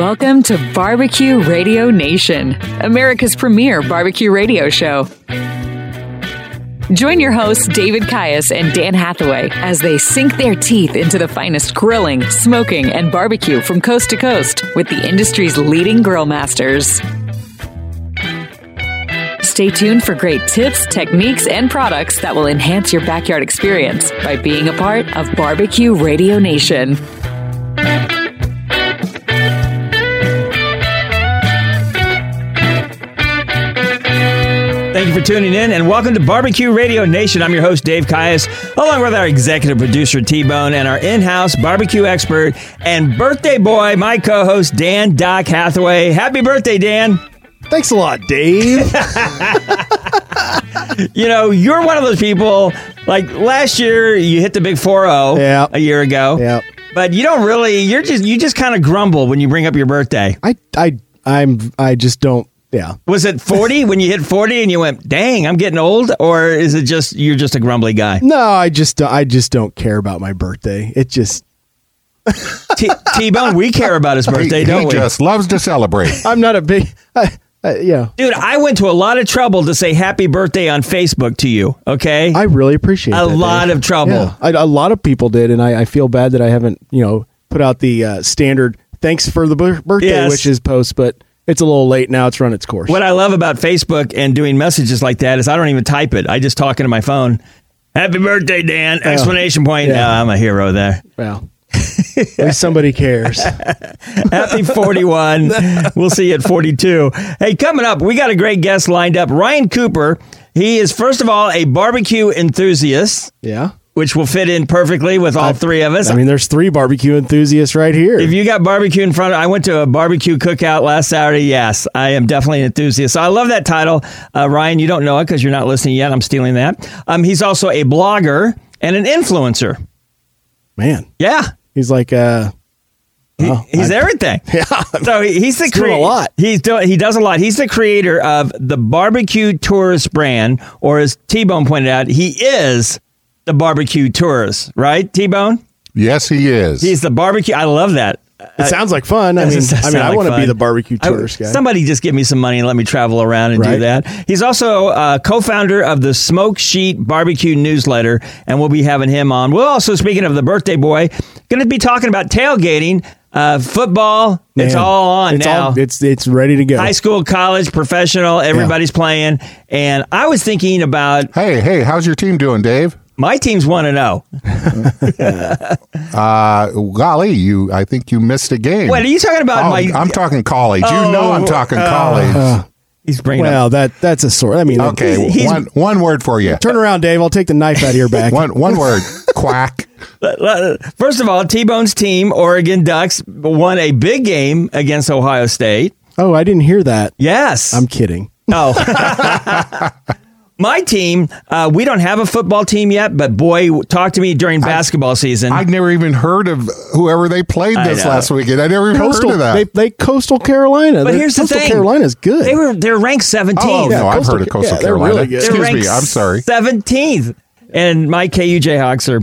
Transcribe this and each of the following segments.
Welcome to Barbecue Radio Nation, America's premier barbecue radio show. Join your hosts, David Caius and Dan Hathaway, as they sink their teeth into the finest grilling, smoking, and barbecue from coast to coast with the industry's leading grill masters. Stay tuned for great tips, techniques, and products that will enhance your backyard experience by being a part of Barbecue Radio Nation. You for tuning in and welcome to Barbecue Radio Nation. I'm your host, Dave Caius, along with our executive producer, T Bone, and our in house barbecue expert and birthday boy, my co host, Dan Doc Hathaway. Happy birthday, Dan. Thanks a lot, Dave. You know, you're one of those people, like last year, you hit the big 4 0 Yeah. a year ago. Yeah. But you don't really, you're just, you just kind of grumble when you bring up your birthday. I I I'm I just don't yeah. Was it 40 when you hit 40 and you went, dang, I'm getting old? Or is it just, you're just a grumbly guy? No, I just I just don't care about my birthday. It just T Bone, we care about his birthday, he, don't we? he we? just loves to celebrate. I'm not a big I, I, you know, Dude, I went to a lot of trouble to say happy birthday on Facebook to you, okay? I really appreciate it. A that, lot Dave. of trouble. Yeah, I, a lot of people did, and I, I feel bad that I haven't you know put out the uh, standard thanks for the bir- birthday Yes. wishes post, but it's a little late now. It's run its course. what I love about Facebook and doing messages like that is I don't even type it. I just talk into my phone. Happy birthday, Dan! Explanation point. Yeah. Yeah, I'm a hero there. Well, at least somebody cares. Happy 41. we'll see you at 42. Hey, coming up, we got a great guest lined up. Ryan Cooper. He is, first of all, a barbecue enthusiast, Yeah. Which will fit in perfectly with all three of us. I mean, there's three barbecue enthusiasts right here. If you got barbecue in front of, I went to a barbecue cookout last Saturday. Yes, I am definitely an enthusiast. So I love that title, uh, Ryan. You don't know it because you're not listening yet. I'm stealing that. Um, he's also a blogger and an influencer. Man, Yeah, he's like, uh, well, he's I- everything. Yeah. So he- he's the doing a lot. He's doing. He does a lot. He's the creator of the barbecue tourist brand, or as T Bone pointed out, he is the barbecue tourist. Right, T Bone. yes, he is. He's the barbecue. I love that. It sounds like fun. I mean, I mean, sound I like want to be the barbecue I- tourist guy. Somebody just give me some money and let me travel around and do that. He's also uh, co-founder of the Smoke Sheet Barbecue newsletter, and we'll be having him on. We'll also, speaking of the birthday boy, going to be talking about tailgating, uh, football. it's all on it's now. All, it's it's ready to go. High school, college, professional, everybody's playing. And I was thinking about hey, hey, how's your team doing, Dave? My team's one to oh. zero. Uh, golly, you. I think you missed a game. What are you talking about Oh, my? I'm talking college. you know, I'm Oh, talking uh, college. Uh, he's bringing up. well, that that's a sort. I mean, okay, uh, he's- one one word for you. turn around, Dave. I'll take the knife out of your back. One one word. Quack. First of all, T Bone's team, Oregon Ducks, won a big game against Ohio State. Oh, I didn't hear that. Yes. I'm kidding. oh. My team, uh, we don't have a football team yet, but boy, talk to me during basketball season. I'd never even heard of whoever they played this last weekend. I never even Coastal, heard of that. they, they coastal Carolina. but They're- here's the coastal thing: Carolina's good. They were they're ranked 17th. oh Yeah, no, I've heard of Coastal yeah, Carolina. really good. They're Excuse ranked me. I'm sorry. 17th. And my KU Jayhawks are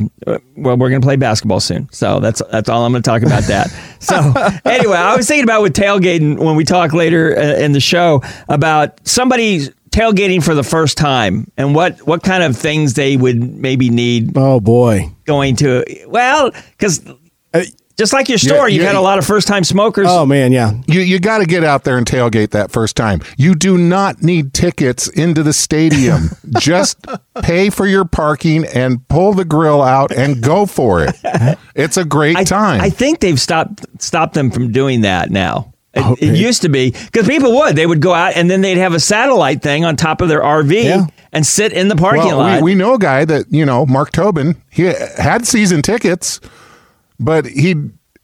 well. We're going to play basketball soon, so that's that's all I'm going to talk about that. So anyway, I was thinking about with tailgating when we talk later uh, in the show about somebody tailgating for the first time and what what kind of things they would maybe need oh boy. going to. Well, because uh, just like your story, you've had a lot of first time smokers. Oh man, yeah. You you got to get out there and tailgate that first time. You do not need tickets into the stadium. Just pay for your parking and pull the grill out and go for it. It's a great I, time. I think they've stopped stopped them from doing that now. It, oh, it used to be because people would they would go out and then they'd have a satellite thing on top of their RV Yeah. and sit in the parking well, lot. we, we know a guy that you know, Mark Tobin. He had season tickets, but he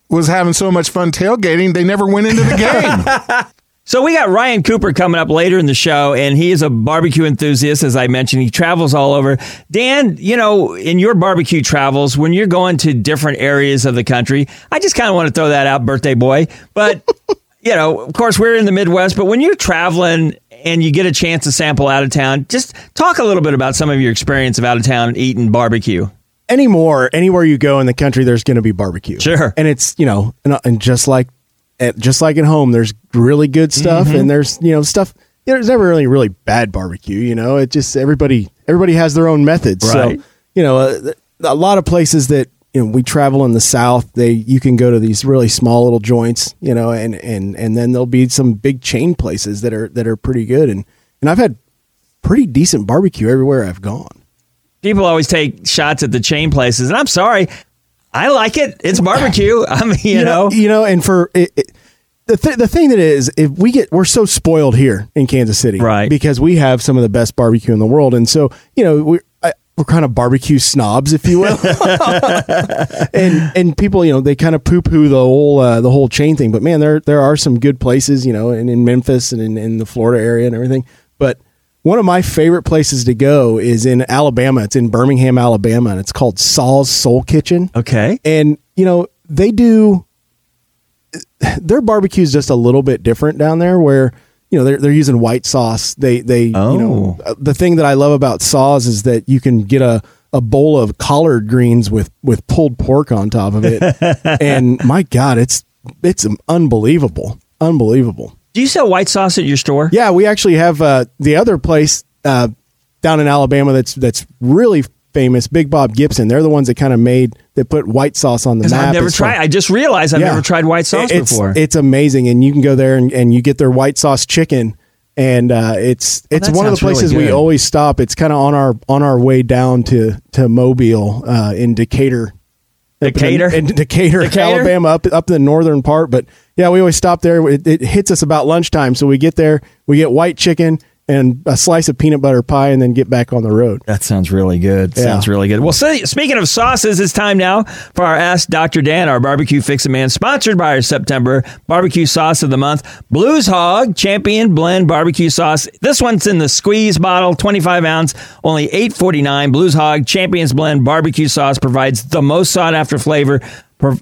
was having so much fun tailgating they never went into the game. so we got Ryan Cooper coming up later in the show, and he is a barbecue enthusiast, as I mentioned. He travels all over. Dan, you know, in your barbecue travels, when you're going to different areas of the country, I just kind of want to throw that out, birthday boy. But you know, of course, we're in the Midwest, but when you're traveling and you get a chance to sample out of town, just talk a little bit about some of your experience of out of town eating barbecue. Anymore, anywhere you go in the country, there's going to be barbecue. Sure. and it's you know, and, and just like at, just like at home, there's really good stuff, Mm-hmm. and there's you know stuff. There's never really really bad barbecue. You know, it just everybody everybody has their own methods. Right. So you know, th- a lot of places that you know we travel in the South, they you can go to these really small little joints. You know, and and and then there'll be some big chain places that are that are pretty good. And and I've had pretty decent barbecue everywhere I've gone. People always take shots at the chain places, and I'm sorry. I like it. It's barbecue. I mean, you, know, you know, and for it, it, the th- the thing that is, if we get we're so spoiled here in Kansas City, Right. Because we have some of the best barbecue in the world, and so you know we're we're kind of barbecue snobs, if you will, and and people, you know, they kind of poo poo the whole uh, the whole chain thing. But man, there there are some good places, you know, in, in Memphis and in, in the Florida area and everything. But one of my favorite places to go is in Alabama. It's in Birmingham, Alabama, and it's called Saw's Soul Kitchen okay. and you know they do their barbecue is just a little bit different down there where you know they're, they're using white sauce they they you know Oh. the thing that i love about Saw's is that you can get a a bowl of collard greens with with pulled pork on top of it and my god it's it's unbelievable unbelievable Do you sell white sauce at your store? yeah, we actually have uh, the other place uh, down in Alabama that's that's really famous, Big Bob Gibson. They're the ones that kind of made that put white sauce on the map. I've never tried. I just realized I've Yeah. never tried white sauce it's, before. It's amazing, and you can go there and, and you get their white sauce chicken, and uh, it's it's Oh, one of the sounds really places we always stop. It's kind of on our on our way down to to Mobile uh, in Decatur. Decatur? in, in Decatur, Decatur? Alabama, up up in the northern part. But yeah, we always stop there. It, it hits us about lunchtime, so we get there, we get white chicken and a slice of peanut butter pie, and then get back on the road. That sounds really good. Yeah. Sounds really good. Well, so, speaking of sauces, it's time now for our Ask Dr. Dan, our barbecue fix a man, sponsored by our September barbecue sauce of the month, Blues Hog Champion Blend Barbecue Sauce. This one's in the squeeze bottle, 25 ounce, only 8.49. Blues Hog Champions Blend Barbecue Sauce provides the most sought after flavor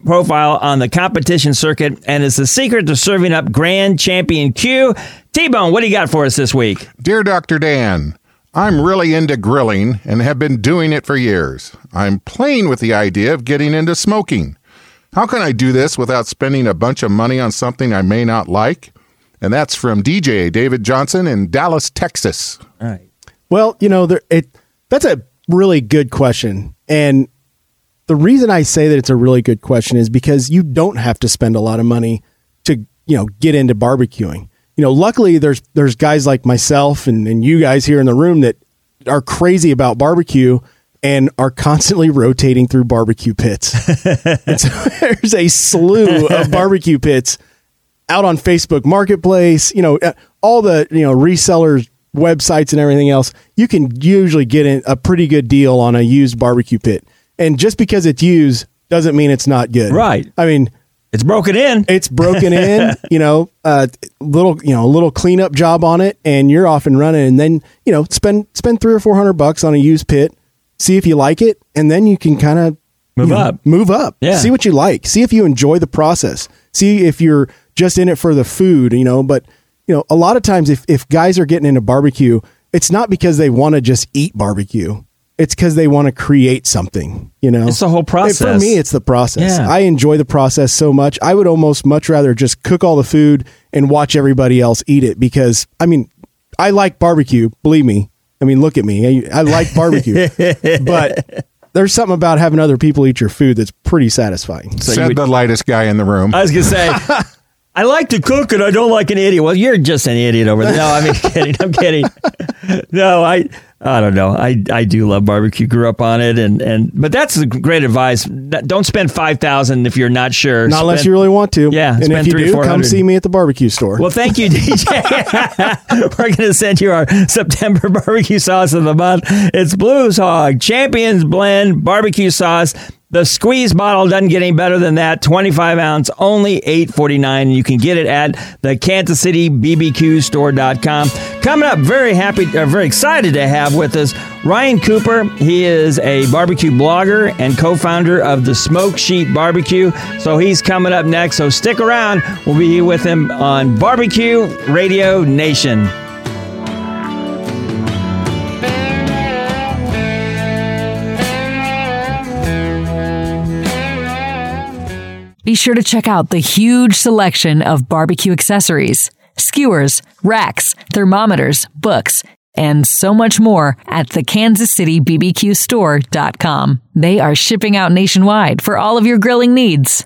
profile on the competition circuit and is the secret to serving up Grand Champion Q. T-Bone, what do you got for us this week? Dear Dr. Dan, I'm really into grilling and have been doing it for years. I'm playing with the idea of getting into smoking. How can I do this without spending a bunch of money on something I may not like? And that's from DJ David Johnson in Dallas, Texas. All right. Well, you know, there, it that's a really good question, and the reason I say that it's a really good question is because you don't have to spend a lot of money to you know get into barbecuing. You know, luckily there's there's guys like myself and, and you guys here in the room that are crazy about barbecue and are constantly rotating through barbecue pits. and so there's a slew of barbecue pits out on Facebook Marketplace, you know, uh, all the, you know, resellers websites and everything else, you can usually get in a pretty good deal on a used barbecue pit. And just because it's used doesn't mean it's not good. Right. I mean, It's broken in. it's broken in, you know, a little, you know, a little cleanup job on it and you're off and running and then, you know, spend spend 3 or 400 bucks on a used pit, see if you like it and then you can kind of Move up. Move up. Yeah. See what you like. See if you enjoy the process. See if you're just in it for the food, you know, but you know, a lot of times if if guys are getting into barbecue, it's not because they want to just eat barbecue. It's because they want to create something, you know. It's the whole process. For me, it's the process. Yeah. I enjoy the process so much. I would almost much rather just cook all the food and watch everybody else eat it because I mean, I like barbecue. Believe me. I mean, look at me. I, I like barbecue, but there's something about having other people eat your food that's pretty satisfying. So you Said would- the lightest guy in the room. I was gonna say, I like to cook and I don't like an idiot. Well, you're just an idiot over there. No, I mean kidding. I'm kidding. No, I I don't know. I I do love barbecue. Grew up on it, and and but that's great advice. Don't spend five thousand if you're not sure. Not unless you really want to. Yeah, and spend if you three do, come see me at the barbecue store. Well, thank you, DJ. We're going to send you our September barbecue sauce of the month. It's Blues Hog Champions Blend Barbecue Sauce. The squeeze bottle doesn't get any better than that. 25 ounce, only eight forty nine. You can get it at the Kansas City BBQ store.com. Coming up, very happy, uh, very excited to have with us Ryan Cooper. He is a barbecue blogger and co founder of the Smoke Sheet Barbecue. So he's coming up next. So stick around. We'll be here with him on Barbecue Radio Nation. Sure to check out the huge selection of barbecue accessories, skewers, racks, thermometers, books, and so much more at the Kansas City BBQ Store.com. They are shipping out nationwide for all of your grilling needs.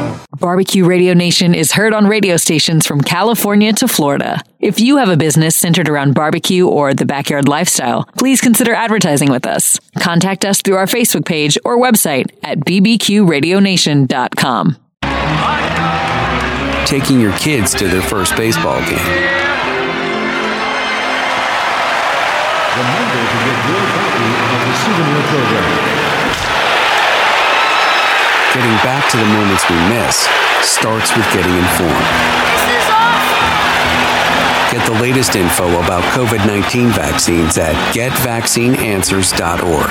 Barbecue Radio Nation is heard on radio stations from California to Florida. If you have a business centered around barbecue or the backyard lifestyle, please consider advertising with us. Contact us through our Facebook page or website at bbqradionation.com. Taking your kids to their first baseball game. Remember to get your copy of the souvenir program. Getting back to the moments we miss starts with getting informed. Get the latest info about COVID 19 vaccines at getvaccineanswers.org.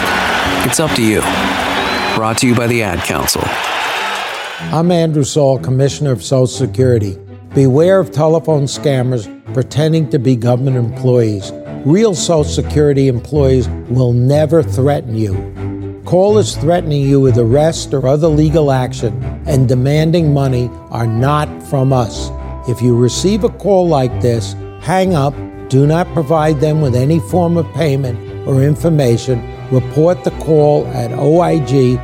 It's up to you. Brought to you by the Ad Council. I'm Andrew Saul, Commissioner of Social Security. Beware of telephone scammers pretending to be government employees. Real Social Security employees will never threaten you. Callers threatening you with arrest or other legal action and demanding money are not from us. If you receive a call like this, hang up, do not provide them with any form of payment or information. Report the call at oig.ssa.gov.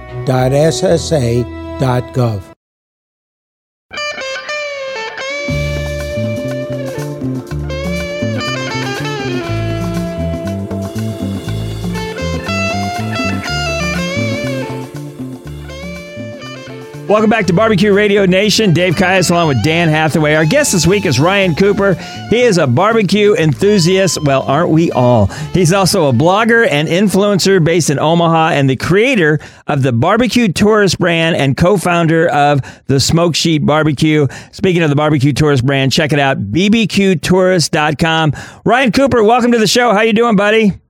Welcome back to Barbecue Radio Nation. Dave Kias along with Dan Hathaway. Our guest this week is Ryan Cooper. He is a barbecue enthusiast. Well, aren't we all? He's also a blogger and influencer based in Omaha and the creator of the Barbecue Tourist brand and co-founder of the Smoke Sheet Barbecue. Speaking of the Barbecue Tourist brand, check it out, bbqtourist.com. Ryan Cooper, welcome to the show. How you doing, buddy?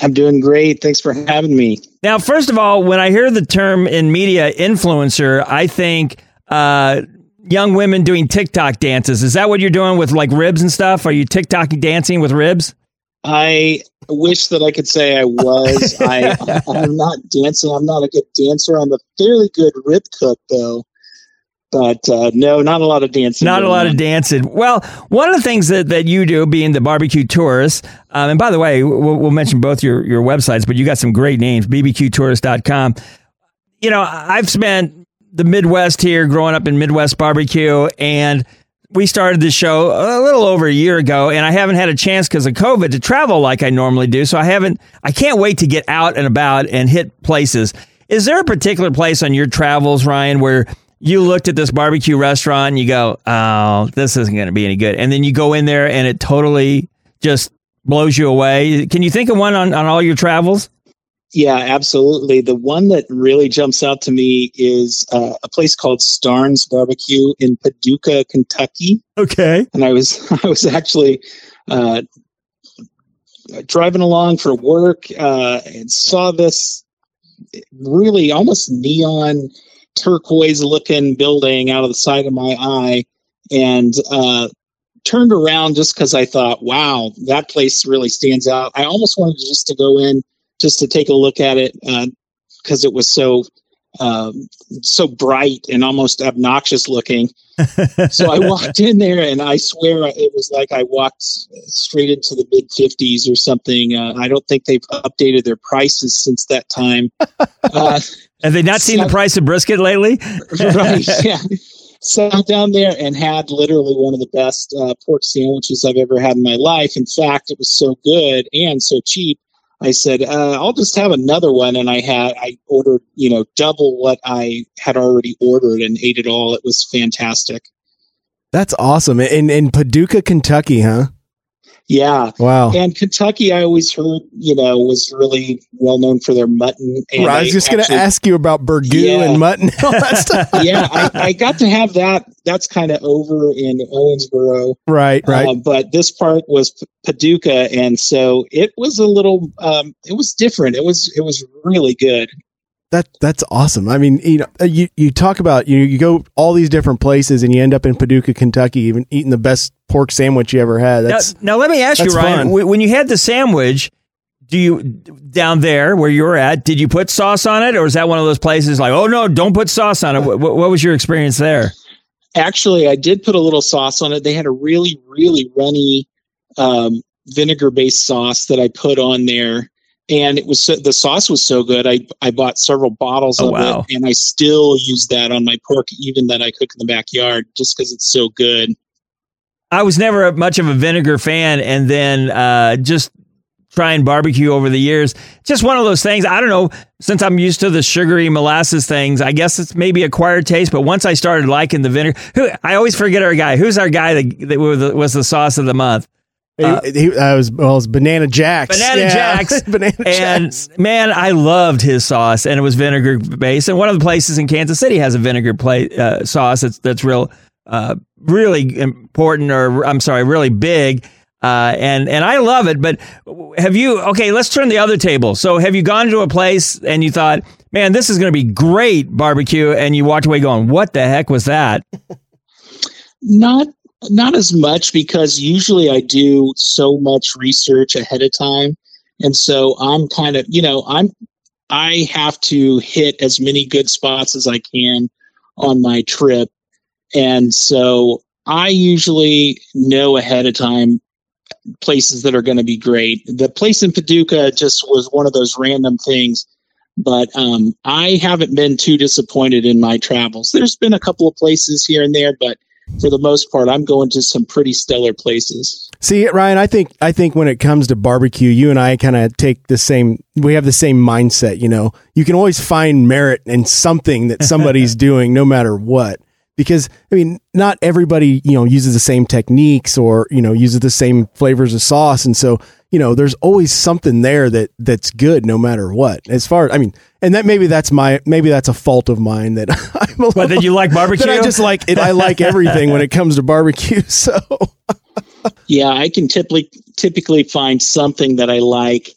I'm doing great. Thanks for having me. Now, first of all, when I hear the term in media influencer, I think uh, young women doing TikTok dances. Is that what you're doing with like ribs and stuff? Are you TikTok dancing with ribs? I wish that I could say I was. I, I'm not dancing. I'm not a good dancer. I'm a fairly good rib cook, though but uh, no, not a lot of dancing. Not a lot on. of dancing. Well, one of the things that, that you do, being the barbecue tourist, um, and by the way, we'll, we'll, mention both your, your websites, but you got some great names, bbqtourist.com. You know, I've spent the Midwest here growing up in Midwest barbecue, and we started this show a little over a year ago, and I haven't had a chance because of COVID to travel like I normally do. So I haven't, I can't wait to get out and about and hit places. Is there a particular place on your travels, Ryan, where you looked at this barbecue restaurant and you go, oh, this isn't going to be any good. And then you go in there and it totally just blows you away. Can you think of one on, on all your travels? Yeah, absolutely. The one that really jumps out to me is uh, a place called Starnes Barbecue in Paducah, Kentucky. Okay. And I was I was actually uh, driving along for work uh, and saw this really almost neon turquoise looking building out of the side of my eye and uh, turned around just because I thought, wow, that place really stands out. I almost wanted just to go in just to take a look at it because uh, it was so um, so bright and almost obnoxious looking. so I walked in there, and I swear it was like I walked straight into the mid fifties or something. Uh, I don't think they've updated their prices since that time. Uh, Have they not seen the price of brisket lately? right. Yeah. Sat down there and had literally one of the best uh, pork sandwiches I've ever had in my life. In fact, it was so good and so cheap. I said, uh, I'll just have another one. And I had, I ordered, you know, double what I had already ordered and ate it all. It was fantastic. That's awesome. In, in Paducah, Kentucky, huh? Yeah. Wow. And Kentucky, I always heard, you know, was really well known for their mutton. And Right, I was just going to ask you about burgoo Yeah. and mutton. and all that stuff. yeah, I, I got to have that. That's kind of over in Owensboro. right, right. Uh, but this part was P- Paducah, and so it was a little. Um, it was different. It was. It was really good. That that's awesome. I mean, you know, uh, you you talk about you you go all these different places and you end up in Paducah, Kentucky, even eating the best pork sandwich you ever had. Now, That's now let me ask you, Ryan, fun. when you had the sandwich, do you down there where you were at? Did you put sauce on it, or is that one of those places like, oh no, don't put sauce on it? What, what was your experience there? Actually, I did put a little sauce on it. They had a really, really runny um, vinegar-based sauce that I put on there, and it was so, the sauce was so good. I I bought several bottles Oh, of wow. it, and I still use that on my pork, even that I cook in the backyard, just because it's so good. I was never much of a vinegar fan, and then uh, just trying barbecue over the years, just one of those things. I don't know. Since I'm used to the sugary molasses things, I guess it's maybe acquired taste. But once I started liking the vinegar, who I always forget our guy. Who's our guy that, that was the- was the sauce of the month? Uh, he, he, I was well, it was Banana Jacks. Banana Yeah. Jacks. Banana and Jacks. man, I loved his sauce, and it was vinegar based. And one of the places in Kansas City has a vinegar plate uh, sauce that's that's real, uh, really important, or I'm sorry, really big. Uh, and and I love it. But have you? Okay, let's turn the other table. So have you gone to a place and you thought, man, this is going to be great barbecue, and you walked away going, what the heck was that? Not not as much because usually I do so much research ahead of time. And so I'm kind of, you know, I'm I have to hit as many good spots as I can on my trip. And so I usually know ahead of time places that are going to be great. The place in Paducah just was one of those random things, but um, I haven't been too disappointed in my travels. There's been a couple of places here and there, but for the most part, I'm going to some pretty stellar places. See, Ryan, I think I think when it comes to barbecue, you and I kind of take the same. We have the same mindset. You know, you can always find merit in something that somebody's doing, no matter what. Because I mean, not everybody you know uses the same techniques or you know uses the same flavors of sauce, and so you know there's always something there that that's good no matter what. As far I mean, and that maybe that's my maybe that's a fault of mine that I'm a But that you like barbecue? that I just like it. I like everything when it comes to barbecue. So Yeah, I can typically typically find something that I like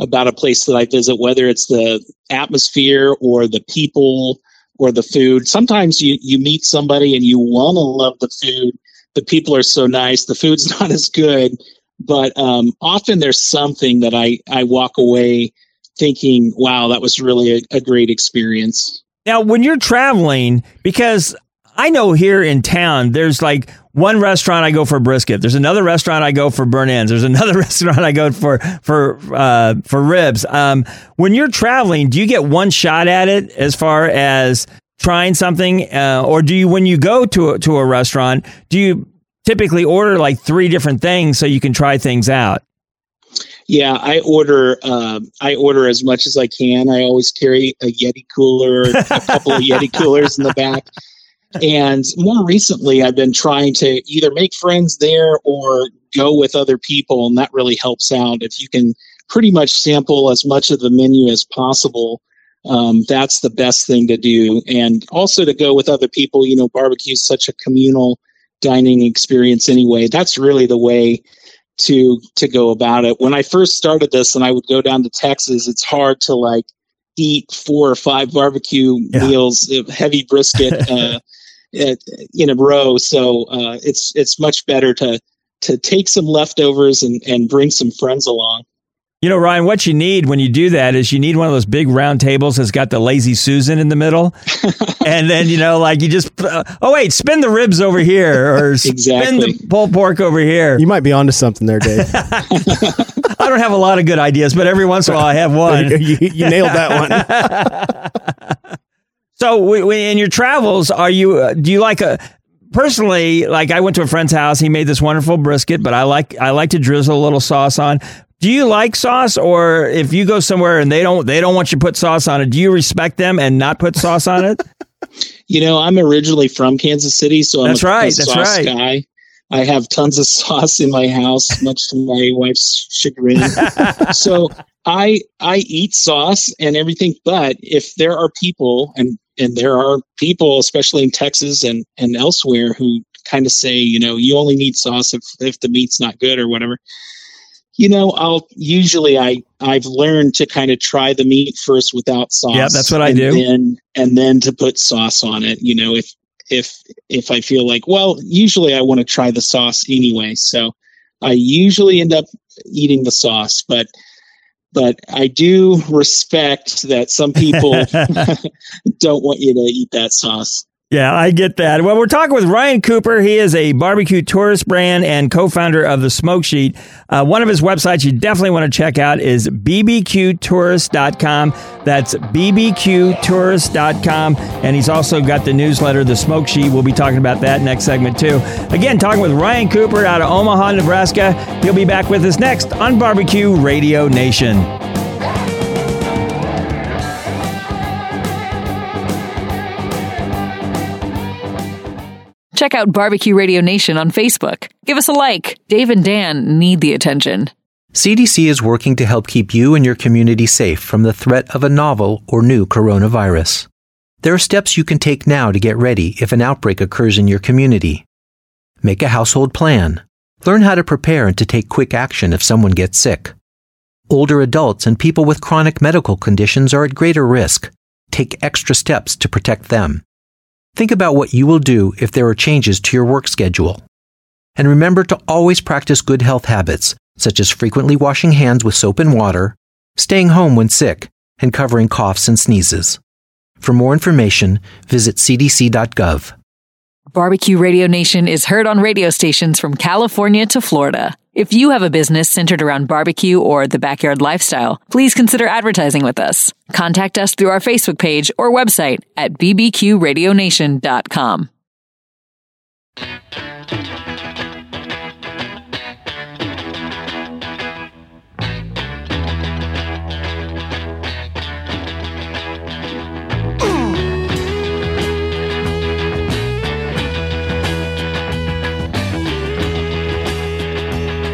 about a place that I visit, whether it's the atmosphere or the people or the food. Sometimes you you meet somebody and you want to love the food. The people are so nice. The food's not as good, but um, often there's something that I I walk away thinking, "Wow, that was really a, a great experience." Now, when you're traveling, because I know here in town, there's like one restaurant I go for brisket. There's another restaurant I go for burnt ends. There's another restaurant I go for for uh, for ribs. Um, when you're traveling, do you get one shot at it as far as trying something, uh, or do you when you go to a, to a restaurant, do you typically order like three different things so you can try things out? Yeah, I order. Um, I order as much as I can. I always carry a Yeti cooler, a couple of Yeti coolers in the back. And more recently, I've been trying to either make friends there or go with other people, and that really helps out. If you can pretty much sample as much of the menu as possible, um, that's the best thing to do. And also to go with other people. You know, barbecue is such a communal dining experience anyway. That's really the way to to go about it. When I first started this and I would go down to Texas, it's hard to like eat four or five barbecue Yeah. meals, heavy brisket uh, in a row. So uh, it's it's much better to to take some leftovers and and bring some friends along. You know, Ryan, what you need when you do that is you need one of those big round tables that's got the lazy Susan in the middle. and then, you know, like you just, uh, oh, wait, spin the ribs over here or spin the pulled pork over here. you might be onto something there, Dave. I don't have a lot of good ideas, but every once in a while I have one. you, you nailed that one. So, w- w- in your travels, are you? Uh, do you like a? Personally, like I went to a friend's house. He made this wonderful brisket, but I like I like to drizzle a little sauce on. Do you like sauce, or if you go somewhere and they don't they don't want you to put sauce on it, do you respect them and not put sauce on it? You know, I'm originally from Kansas City, so I'm That's a, right, a that's sauce right. guy. I have tons of sauce in my house, much to my wife's chagrin. so I I eat sauce and everything, but if there are people and and there are people, especially in Texas and and elsewhere, who kind of say, you know, you only need sauce if if the meat's not good or whatever. You know, I'll usually I I've learned to kind of try the meat first without sauce. Yeah, that's what I and do. Then, and then to put sauce on it. You know, if if if I feel like, well, usually I want to try the sauce anyway. So I usually end up eating the sauce, but but I do respect that some people don't want you to eat that sauce. Yeah, I get that. Well, we're talking with Ryan Cooper. He is a barbecue tourist brand and co-founder of the Smoke Sheet. Uh, one of his websites you definitely want to check out is bbqtourist.com. That's bbqtourist.com. And he's also got the newsletter, The Smoke Sheet. We'll be talking about that next segment too. Again, talking with Ryan Cooper out of Omaha, Nebraska. He'll be back with us next on Barbecue Radio Nation. Check out Barbecue Radio Nation on Facebook. Give us a like. Dave and Dan need the attention. CDC is working to help keep you and your community safe from the threat of a novel or new coronavirus. There are steps you can take now to get ready if an outbreak occurs in your community. Make a household plan. Learn how to prepare and to take quick action if someone gets sick. Older adults and people with chronic medical conditions are at greater risk. Take extra steps to protect them. Think about what you will do if there are changes to your work schedule. And remember to always practice good health habits, such as frequently washing hands with soap and water, staying home when sick, and covering coughs and sneezes. For more information, visit cdc.gov. Barbecue Radio Nation is heard on radio stations from California to Florida. If you have a business centered around barbecue or the backyard lifestyle, please consider advertising with us. Contact us through our Facebook page or website at bbqradionation.com.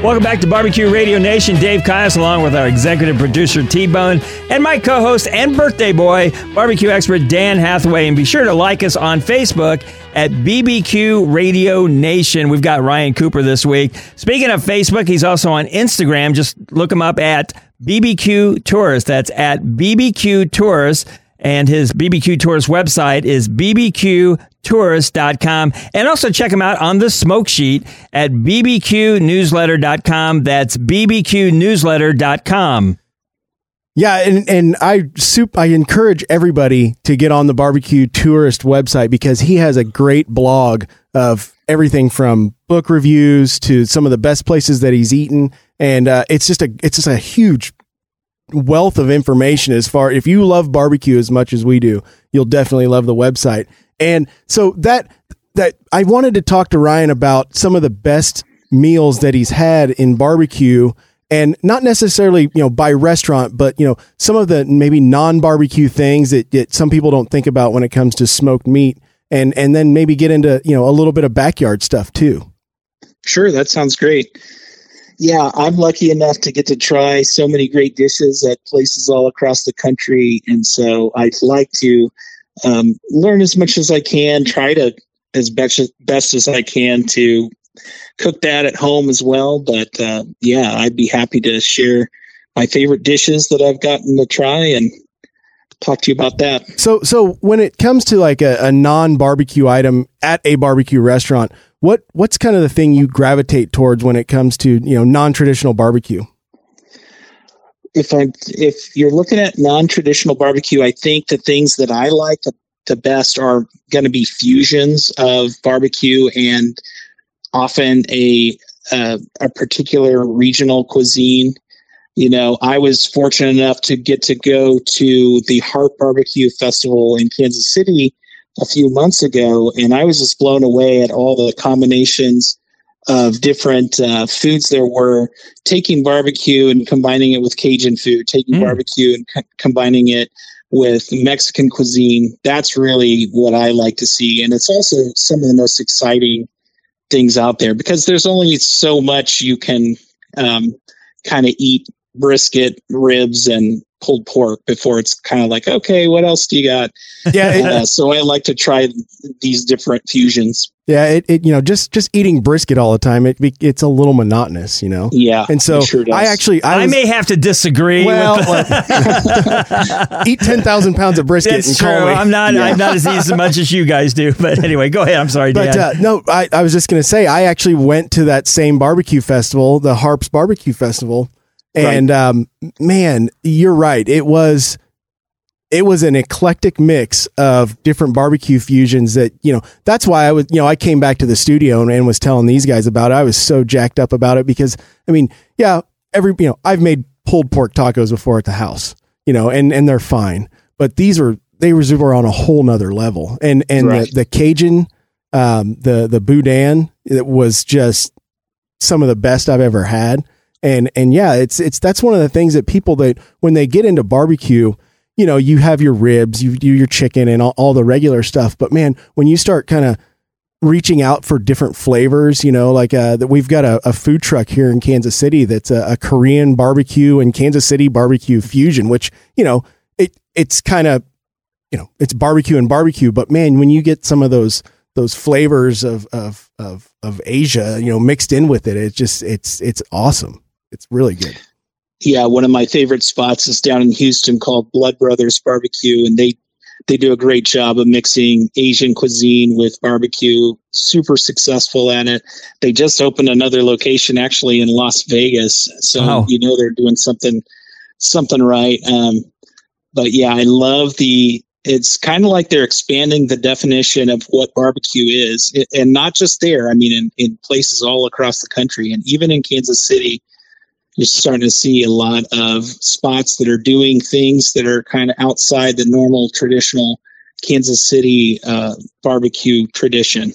Welcome back to Barbecue Radio Nation. Dave Kias, along with our executive producer T Bone, and my co host and birthday boy, barbecue expert Dan Hathaway. And be sure to like us on Facebook at BBQ Radio Nation. We've got Ryan Cooper this week. Speaking of Facebook, he's also on Instagram. Just look him up at BBQ Tourist. That's at BBQ Tourist. And his BBQ Tourist website is bbqtourist.com. And also check him out on the smoke sheet at bbqnewsletter.com. That's bbqnewsletter.com. Yeah, and and I soup I encourage everybody to get on the barbecue tourist website because he has a great blog of everything from book reviews to some of the best places that he's eaten, and uh, it's just a it's just a huge wealth of information as far if you love barbecue as much as we do, you'll definitely love the website. And so that that I wanted to talk to Ryan about some of the best meals that he's had in barbecue and not necessarily you know by restaurant but you know some of the maybe non-barbecue things that, that some people don't think about when it comes to smoked meat and and then maybe get into you know a little bit of backyard stuff too Sure, that sounds great. Yeah, I'm lucky enough to get to try so many great dishes at places all across the country, and so I'd like to um, learn as much as I can. Try to as best best as I can to cook that at home as well. But uh, yeah, I'd be happy to share my favorite dishes that I've gotten to try and talk to you about that. So, so when it comes to like a, a non barbecue item at a barbecue restaurant, what what's kind of the thing you gravitate towards when it comes to you know non traditional barbecue? If I if you're looking at non-traditional barbecue, I think the things that I like the, the best are going to be fusions of barbecue and often a uh, a particular regional cuisine. You know, I was fortunate enough to get to go to the Heart Barbecue Festival in Kansas City a few months ago, and I was just blown away at all the combinations of different uh, foods there were. Taking barbecue and combining it with Cajun food, taking Mm. barbecue and co- combining it with Mexican cuisine. That's really what I like to see, and it's also some of the most exciting things out there because there's only so much you can um, kind of eat brisket, ribs, and pulled pork before it's kind of like, okay, what else do you got? Yeah, it- Uh, so I like to try these different fusions. Yeah, it, it you know just just eating brisket all the time it be- it's a little monotonous, you know. Yeah, and so sure. I actually I, I, may have to disagree. well with like, eat ten thousand pounds of brisket That's and true. call me. I'm not. Yeah. I'm not as easy as much as you guys do. But anyway, go ahead. I'm sorry, Dan. But uh, no, I, I was just going to say, I actually went to that same barbecue festival, the Harps Barbecue Festival, and um, man, you're right. It was it was an eclectic mix of different barbecue fusions that you know. That's why I was you know I came back to the studio and, and was telling these guys about it. I was so jacked up about it because I mean, yeah, every you know I've made pulled pork tacos before at the house, you know, and and they're fine, but these are they were were on a whole nother level, and and Right. the, the Cajun um, the the boudin it was just some of the best I've ever had. And and yeah, it's it's that's one of the things that people that when they get into barbecue, you know, you have your ribs, you do your chicken and all, all the regular stuff. But man, when you start kind of reaching out for different flavors, you know, like uh, that we've got a, a food truck here in Kansas City that's a, a Korean barbecue and Kansas City barbecue fusion, which you know it it's kind of you know it's barbecue and barbecue, but man, when you get some of those those flavors of of of of Asia, you know, mixed in with it, it's just it's it's awesome. It's really good. yeah, one of my favorite spots is down in Houston called Blood Brothers Barbecue, and they they do a great job of mixing Asian cuisine with barbecue. Super successful at it. They just opened another location actually in Las Vegas, so Wow. you know they're doing something something right. Um, but yeah, I love the. It's kind of like they're expanding the definition of what barbecue is, and not just there. I mean, in, in places all across the country, and even in Kansas City you're starting to see a lot of spots that are doing things that are kind of outside the normal traditional Kansas City uh, barbecue tradition.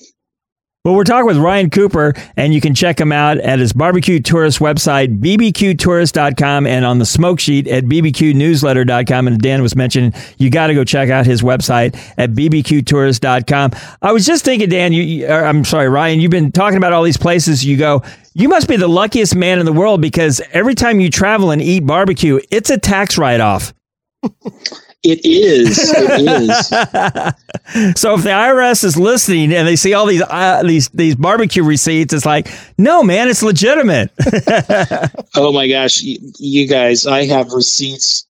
Well, we're talking with Ryan Cooper, and you can check him out at his barbecue tourist website, bbqtourist.com, and on the smoke sheet at bbqnewsletter.com. And Dan was mentioning you got to go check out his website at bbqtourist.com. I was just thinking, Dan, you, you- I'm sorry, Ryan, you've been talking about all these places you go. You must be the luckiest man in the world because every time you travel and eat barbecue, it's a tax write off. It is. It is. So if the IRS is listening and they see all these uh, these these barbecue receipts, it's like, no, man, it's legitimate. Oh my gosh, you, you guys! I have receipts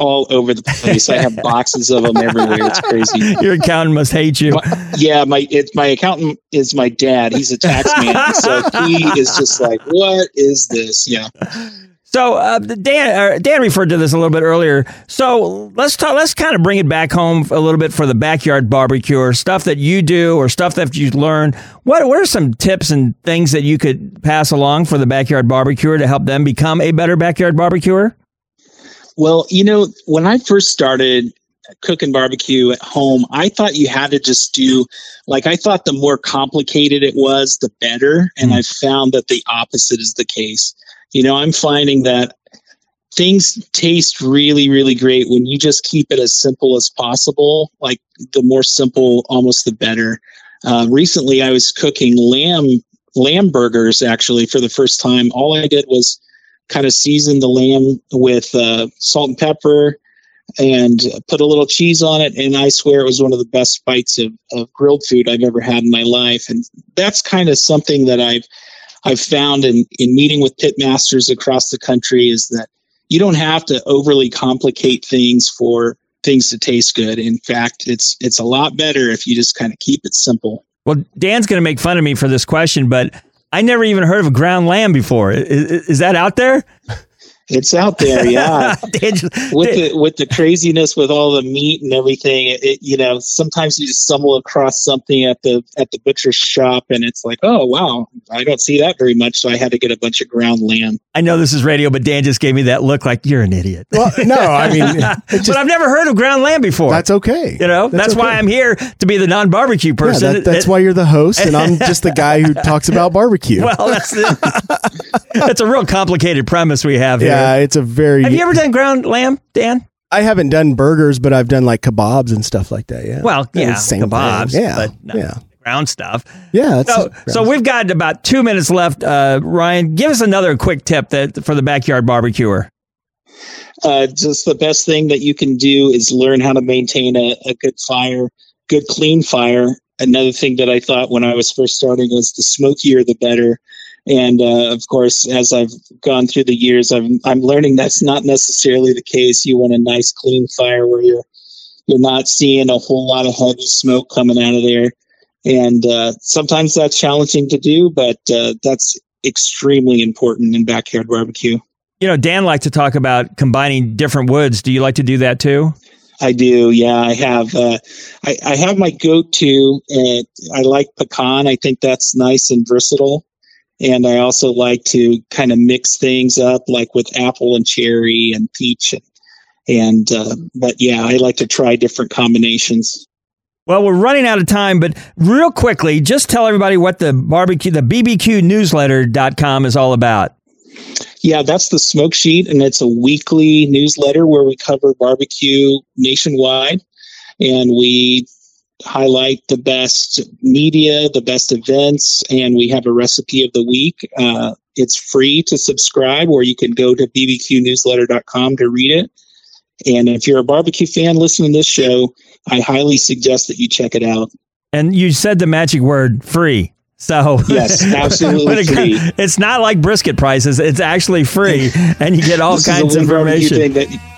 all over the place. I have boxes of them everywhere. It's crazy. Your accountant must hate you. My- yeah, my it, my accountant is my dad. He's a tax man, so he is just like, "What is this?" Yeah. So uh, Dan uh, Dan referred to this a little bit earlier. So let's talk. Let's kind of bring it back home a little bit for the backyard barbecue or stuff that you do or stuff that you learn. What what are some tips and things that you could pass along for the backyard barbecue to help them become a better backyard barbecuer? Well, you know, when I first started cooking barbecue at home, I thought you had to just do like I thought the more complicated it was, the better. And I found that the opposite is the case. You know, I'm finding that things taste really, really great when you just keep it as simple as possible. Like the more simple, almost the better. Uh, recently, I was cooking lamb lamb burgers actually for the first time. All I did was kind of season the lamb with uh, salt and pepper and put a little cheese on it. And I swear it was one of the best bites of, of grilled food I've ever had in my life. And that's kind of something that I've I've found in, in meeting with pit masters across the country is that you don't have to overly complicate things for things to taste good. In fact, it's it's a lot better if you just kind of keep it simple. Well, Dan's going to make fun of me for this question, but I never even heard of a ground lamb before. Is, is that out there? It's out there, yeah. Dan just- with the with the craziness with all the meat and everything, it, it, you know, sometimes you just stumble across something at the at the butcher shop, and it's like, oh wow, I don't see that very much, so I had to get a bunch of ground lamb. I know this is radio, but Dan just gave me that look like you're an idiot. Well, no, I mean, just, but I've never heard of ground lamb before. that's okay. you know, that's, why okay. I'm here to be the non-barbecue Yeah, person. that, that's It- why you're the host, and I'm just the guy who talks about barbecue. Well, that's, that's a real complicated premise we have here. yeah, it's a very. Have you ever done ground lamb, Dan? I haven't done burgers, but I've done like kebabs and stuff like that. Yeah. Well, yeah, Same thing. kebabs, Yeah. but no. yeah. ground stuff. Yeah. That's So, so we've got about two minutes left. Uh, Ryan, give us another quick tip that for the backyard barbecuer. uh, just the best thing that you can do is learn how to maintain a, a good fire, good clean fire. Another thing that I thought when I was first starting was the smokier the better. And uh, of course, as I've gone through the years, I'm I'm learning that's not necessarily the case. You want a nice clean fire where you're you're not seeing a whole lot of heavy smoke coming out of there. And uh, sometimes that's challenging to do, but uh, that's extremely important in backyard barbecue. You know, Dan likes to talk about combining different woods. Do you like to do that too? I do. Yeah, I have. Uh, I, I have my go-to. I like pecan. I think that's nice and versatile. And I also like to kind of mix things up, like with apple and cherry and peach. And, and uh, but yeah, I like to try different combinations. Well, we're running out of time, but real quickly, just tell everybody what the barbecue, the bbqnewsletter.com is all about. Yeah, that's the smoke sheet, and it's a weekly newsletter where we cover barbecue nationwide, and we highlight the best media, the best events, and we have a recipe of the week. Uh, it's free to subscribe, or you can go to bbqnewsletter.com to read it. And if you're a barbecue fan listening to this show, I highly suggest that you check it out. And you said the magic word free. So Yes, absolutely it free. It's not like brisket prices. It's actually free, and you get all kinds of information.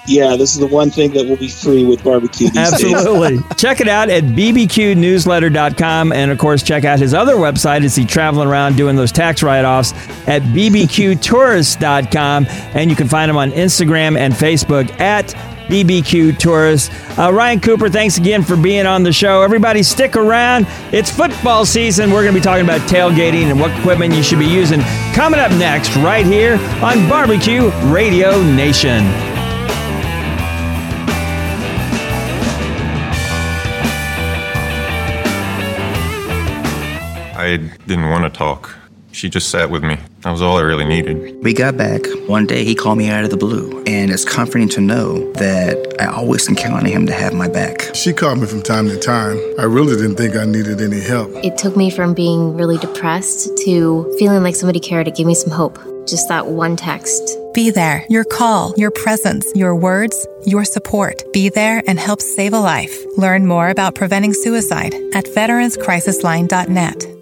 Yeah, this is the one thing that will be free with barbecue. Absolutely. check it out at bbqnewsletter.com. And of course, check out his other website as he traveling around doing those tax write offs at bbqtourist.com. And you can find him on Instagram and Facebook at BBQ Tourist. Uh, Ryan Cooper, thanks again for being on the show. Everybody, stick around. It's football season. We're going to be talking about tailgating and what equipment you should be using. Coming up next, right here on Barbecue Radio Nation. I didn't want to talk. She just sat with me. That was all I really needed. We got back. One day he called me out of the blue, and it's comforting to know that I always can count on him to have my back. She called me from time to time. I really didn't think I needed any help. It took me from being really depressed to feeling like somebody cared. It gave me some hope. Just that one text. Be there. Your call, your presence, your words, your support. Be there and help save a life. Learn more about preventing suicide at veteranscrisisline.net.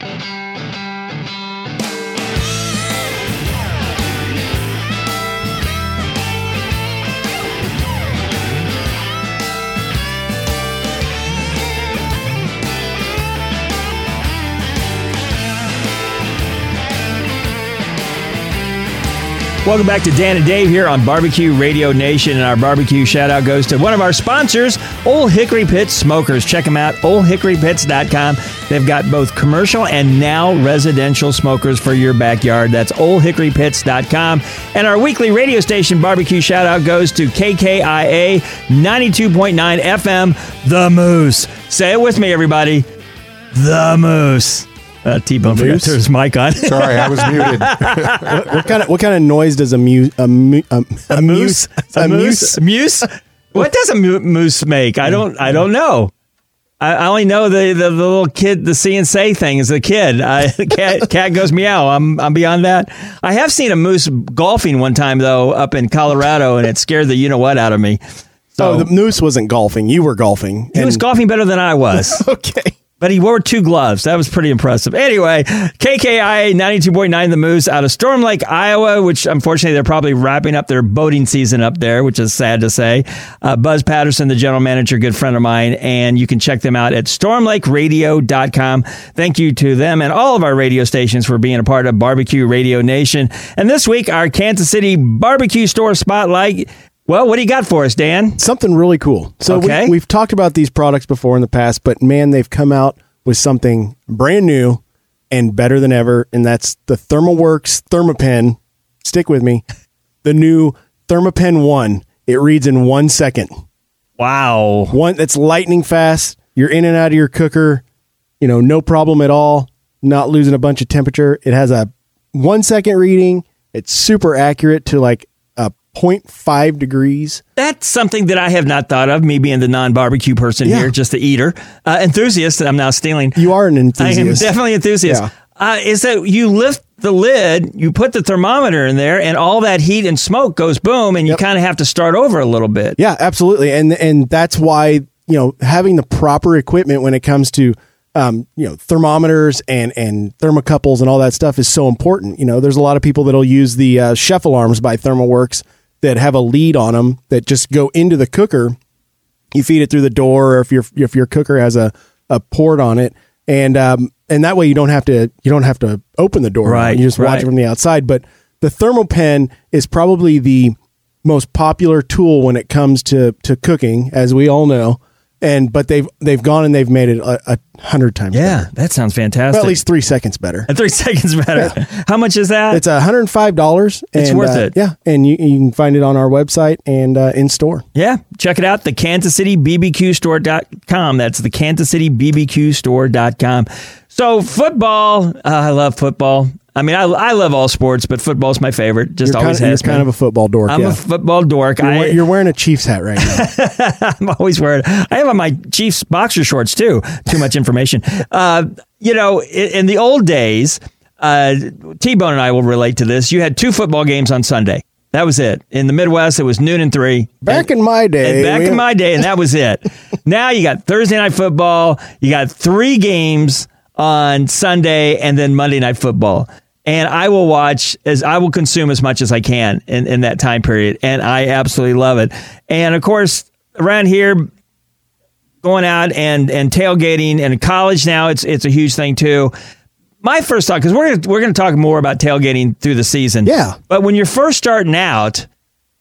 Thank you. Welcome back to Dan and Dave here on Barbecue Radio Nation. And our barbecue shout out goes to one of our sponsors, Old Hickory Pit Smokers. Check them out, oldhickorypits.com. They've got both commercial and now residential smokers for your backyard. That's oldhickorypits.com. And our weekly radio station barbecue shout out goes to KKIA 92.9 FM, The Moose. Say it with me, everybody. The Moose. Uh, T-Bone forgot Moose? to turn his mic on. Sorry, I was muted. what, what kind of what kind of noise does a muse a, mu, a, a moose a moose a muse what does a mu- moose make i don't i don't know I, I only know the, the, the little kid, the see and say thing as a kid. I, cat, cat goes meow. I'm, I'm beyond that. I have seen a moose golfing one time though, up in Colorado, and it scared the you know what out of me. So the moose wasn't golfing. You were golfing. He was golfing better than I was. okay. But he wore two gloves. That was pretty impressive. Anyway, KKI 92.9 The Moose out of Storm Lake, Iowa, which unfortunately they're probably wrapping up their boating season up there, which is sad to say. Uh, Buzz Patterson, the general manager, good friend of mine, and you can check them out at stormlakeradio.com. Thank you to them and all of our radio stations for being a part of Barbecue Radio Nation. And this week, our Kansas City Barbecue Store Spotlight. Well, what do you got for us, Dan? Something really cool. So Okay. we, we've talked about these products before in the past, but man, they've come out with something brand new and better than ever, and that's the ThermoWorks ThermaPen. Stick with me. The new ThermaPen One. It reads in one second. Wow. One that's lightning fast. You're in and out of your cooker, you know, no problem at all. Not losing a bunch of temperature. It has a one second reading. It's super accurate to like 0.5 degrees. That's something that I have not thought of, me being the non barbecue person Yeah. here, just the eater. Uh, enthusiast that I'm now stealing. You are an enthusiast. I am definitely enthusiast. Yeah. Uh, is that you lift the lid, you put the thermometer in there, and all that heat and smoke goes boom, and you kind of have to start over a little bit. Yeah, absolutely. And and that's why, you know, having the proper equipment when it comes to um, you know, thermometers and and thermocouples and all that stuff is so important. You know, there's a lot of people that'll use the uh, chef alarms by ThermoWorks that have a lead on them that just go into the cooker. You feed it through the door, or if your if your cooker has a a port on it, and um, and that way you don't have to you don't have to open the door. Right, you just watch right. it from the outside. But the Thermapen is probably the most popular tool when it comes to to cooking, as we all know. And but they've they've gone and they've made it a, a hundred times. Yeah, that sounds fantastic. Well, at least three seconds better. At three seconds better. How much is that? It's hundred and five dollars. It's worth it. Yeah, and you, you can find it on our website and uh, in store. Yeah, check it out. The Kansas City BBQ store.com. That's the Kansas City BBQ store.com. So, football, uh, I love football. I mean, I, I love all sports, but football's my favorite. Just you're always kind of, has you're kind of a football dork. I'm yeah. a football dork. you're, I, you're wearing a Chiefs hat right now. I'm always wearing. I have on my Chiefs boxer shorts too. Too much information. Uh, you know, in, in the old days, uh, T Bone and I will relate to this. You had two football games on Sunday. That was it. In the Midwest, it was noon and three. Back in my day, And back in my day, and that was it. now you got Thursday night football. You got three games on Sunday, and then Monday night football. And I will watch as I will consume as much as I can in, in that time period, and I absolutely love it. And of course, around here, going out and and tailgating, and college now, it's it's a huge thing too. My first thought, because we're gonna, we're going to talk more about tailgating through the season. Yeah. But when you're first starting out,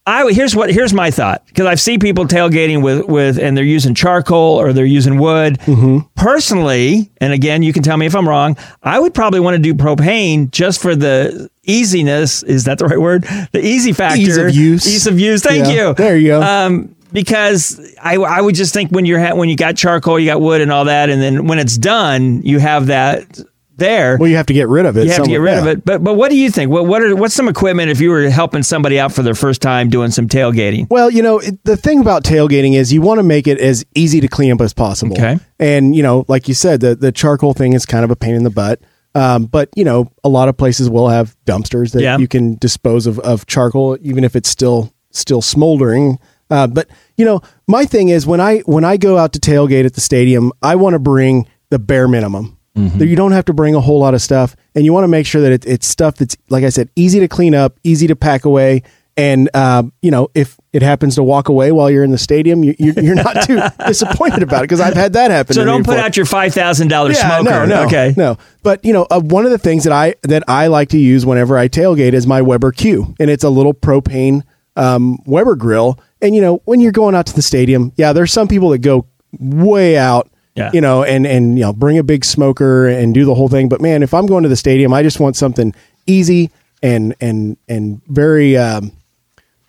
I here's what here's my thought because I've seen people tailgating with with and they're using charcoal or they're using wood. Mm-hmm. Personally, and again, you can tell me if I'm wrong. I would probably want to do propane just for the easiness. Is that the right word? The easy factor, Ease of use. ease of use. Thank Yeah, you. there you go. Um, because I I would just think when you're ha- when you got charcoal, you got wood and all that, and then when it's done, you have that there. Well, you have to get rid of it. You have to get rid of it. But but what do you think? What what are what's some equipment if you were helping somebody out for their first time doing some tailgating? Well, you know, it, the thing about tailgating is you want to make it as easy to clean up as possible. Okay. And, you know, like you said, the, the charcoal thing is kind of a pain in the butt. Um, but, you know, a lot of places will have dumpsters that Yeah. you can dispose of, of charcoal, even if it's still still smoldering. Uh, but, you know, my thing is when I when I go out to tailgate at the stadium, I want to bring the bare minimum. Mm-hmm. You don't have to bring a whole lot of stuff, and you want to make sure that it, it's stuff that's, like I said, easy to clean up, easy to pack away, and um, you know, if it happens to walk away while you're in the stadium, you, you're, you're not too disappointed about it because I've had that happen. So don't put before. out your five thousand dollars smoker. No, no, okay. no. But you know, uh, one of the things that I that I like to use whenever I tailgate is my Weber Q, and it's a little propane um, Weber grill. And you know, when you're going out to the stadium, yeah, there's some people that go way out. Yeah. You know, and and you know, bring a big smoker and do the whole thing. But man, if I'm going to the stadium, I just want something easy and and and very um,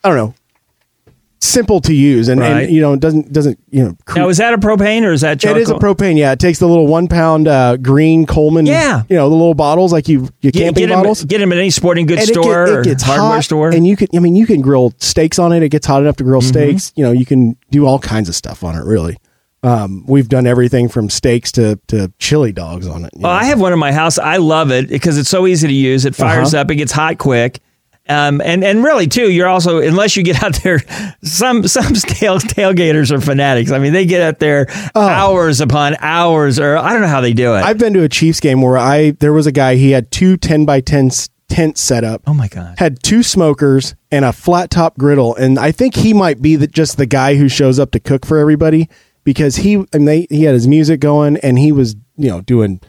I don't know, simple to use, and, Right. and you know, it doesn't doesn't you know. Now is that a propane or is that charcoal? It is a propane. Yeah, it takes the little one pound uh, green Coleman. Yeah. you know the little bottles like you Get, camping get, bottles. get him at any sporting goods And it get- store it gets hardware hot, store. and you can. I mean, you can grill steaks on it. It gets hot enough to Mm-hmm. grill steaks. You know, you can do all kinds of stuff on it. Really, um, we've done everything from steaks to to chili dogs on it. you Well, know. I have one in my house. I love it because it's so easy to use. It fires Uh-huh. up. It gets hot quick. Um, and and really too, you're also unless you get out there, some some tail, tailgaters are fanatics. I mean, they get out there hours upon hours, or I don't know how they do it. Oh. I've been to a Chiefs game where I there was a guy he had two 10 by 10 tents set up. Oh my god. Had two smokers and a flat top griddle and I think he might be the, just the guy who shows up to cook for everybody because he and they he had his music going and he was, you know, doing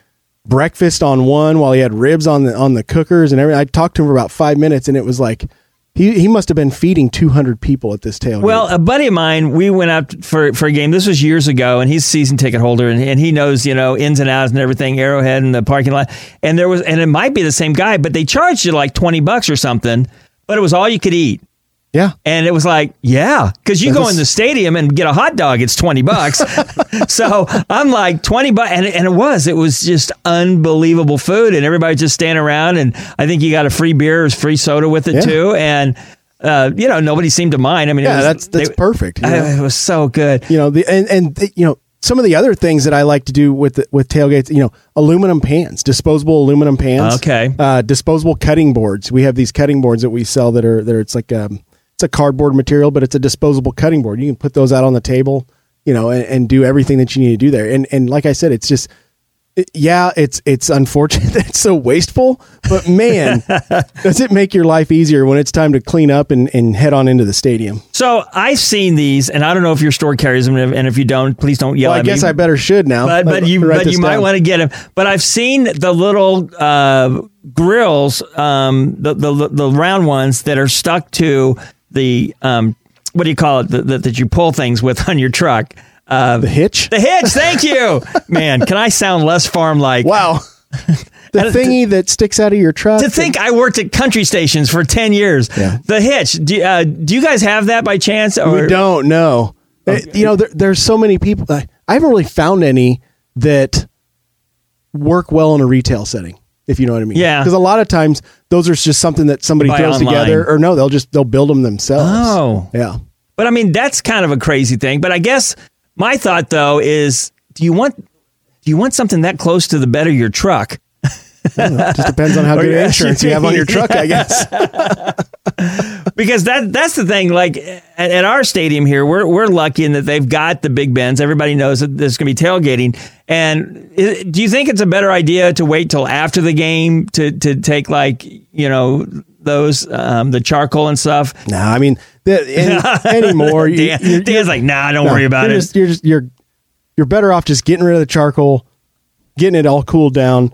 breakfast on one while he had ribs on the on the cookers and everything. I talked to him for about 5 minutes and it was like he he must have been feeding 200 people at this tailgate. Well, a buddy of mine, we went out for, for a game. This was years ago, and he's season ticket holder, and, and he knows you know ins and outs and everything. Arrowhead and the parking lot, and there was, and it might be the same guy, but they charged you like twenty bucks or something, but it was all you could eat. Yeah. And it was like, yeah, because you go in the stadium and get a hot dog, it's 20 bucks. so I'm like, 20 bucks. And, and it was, it was just unbelievable food. And everybody just standing around. And I think you got a free beer or free soda with it Yeah. too. And, uh, you know, nobody seemed to mind. I mean, it yeah, was, that's that's they- perfect. you I- it was so good. you know the and and the, you know some of the other things that I like to do with the, with tailgates, you know, aluminum pans, disposable aluminum pans. Okay. Uh, disposable cutting boards. We have these cutting boards that we sell that are that are, it's like um it's a cardboard material, but it's a disposable cutting board. You can put those out on the table, you know, and, and do everything that you need to do there. And and like I said, it's just yeah, it's it's unfortunate that it's so wasteful, but man, does it make your life easier when it's time to clean up and, and head on into the stadium? So I've seen these, and I don't know if your store carries them, and if you don't, please don't yell Well, I guess me. I better should now. but but you but you might want to get them. But I've seen the little uh, grills, um, the, the the round ones that are stuck to the um, what do you call it? The, the, that you pull things with on your truck. Uh, the hitch. The hitch. Thank you, man. Can I sound less farm like? Wow. The thingy that sticks out of your truck. To think I worked at country stations for ten years. Yeah. The hitch. Do, uh, do you guys have that by chance? we don't know. Uh, you know, there, there's so many people. I, I haven't really found any that work well in a retail setting. If you know what I mean. Yeah. Because a lot of times those are just something that somebody Buy throws online. together, or no, they'll just they'll build them themselves. Oh. Yeah. But I mean, that's kind of a crazy thing. But I guess my thought though is, do you want do you want something that close to the bed of your truck? It just depends on how good insurance you have on your truck, I guess. because that that's the thing. Like at, at our stadium here, we're we're lucky in that they've got the big bends. Everybody knows that there's going to be tailgating. And do you think it's a better idea to wait till after the game to to take like you know those um, the charcoal and stuff? No, I mean the, any, anymore. you- Dan, you're- Dan's like, nah, don't No, worry about you're it. Just, you're just you're you're better off just getting rid of the charcoal, getting it all cooled down,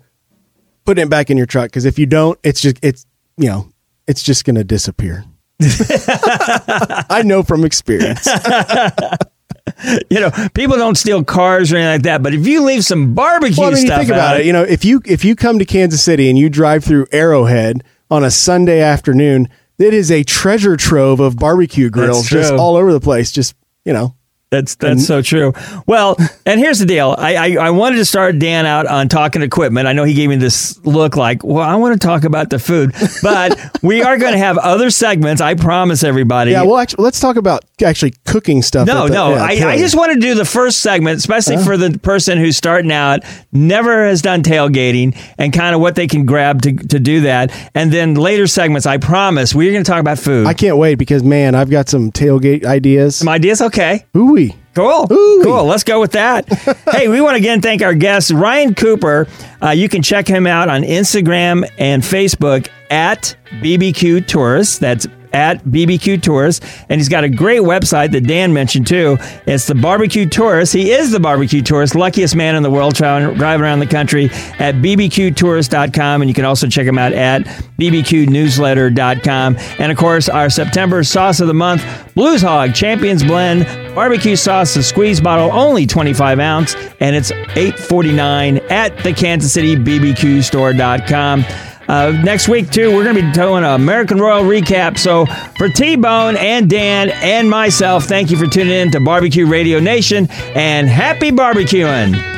putting it back in your truck. Because if you don't, it's just it's you know it's just gonna disappear. I know from experience. you know, people don't steal cars or anything like that. But if you leave some barbecue Well, I mean, you stuff think about out, it. You know, if you if you come to Kansas City and you drive through Arrowhead on a Sunday afternoon, it is a treasure trove of barbecue grills just all over the place. Just you know, That's that's so true. Well, and here's the deal. I, I I wanted to start Dan out on talking equipment. I know he gave me this look like, well, I want to talk about the food, but we are going to have other segments. I promise everybody. yeah. Well, actually, let's talk about actually cooking stuff. No, the- no. yeah, I, I just want to do the first segment, especially Huh? for the person who's starting out, never has done tailgating, and kind of what they can grab to, to do that. And then later segments, I promise, we're going to talk about food. I can't wait because man, I've got some tailgate ideas. Some ideas, okay. Ooh, Cool. Cool. Let's go with that. hey, we want to again thank our guest, Ryan Cooper. Uh, you can check him out on Instagram and Facebook at BBQ Tourists. That's at BBQ Tourists. And he's got a great website that Dan mentioned too. It's the Barbecue Tourist. He is the Barbecue Tourist, luckiest man in the world driving around the country at bbqtourist.com. And you can also check him out at bbqnewsletter.com. And of course, our September sauce of the month, Blues Hog Champions Blend barbecue sauce, a squeeze bottle, only 25 ounce, and it's 8.49 at the Kansas City BBQ store.com. Uh, next week, too, we're going to be doing an American Royal recap. So, for T Bone and Dan and myself, thank you for tuning in to Barbecue Radio Nation and happy barbecuing.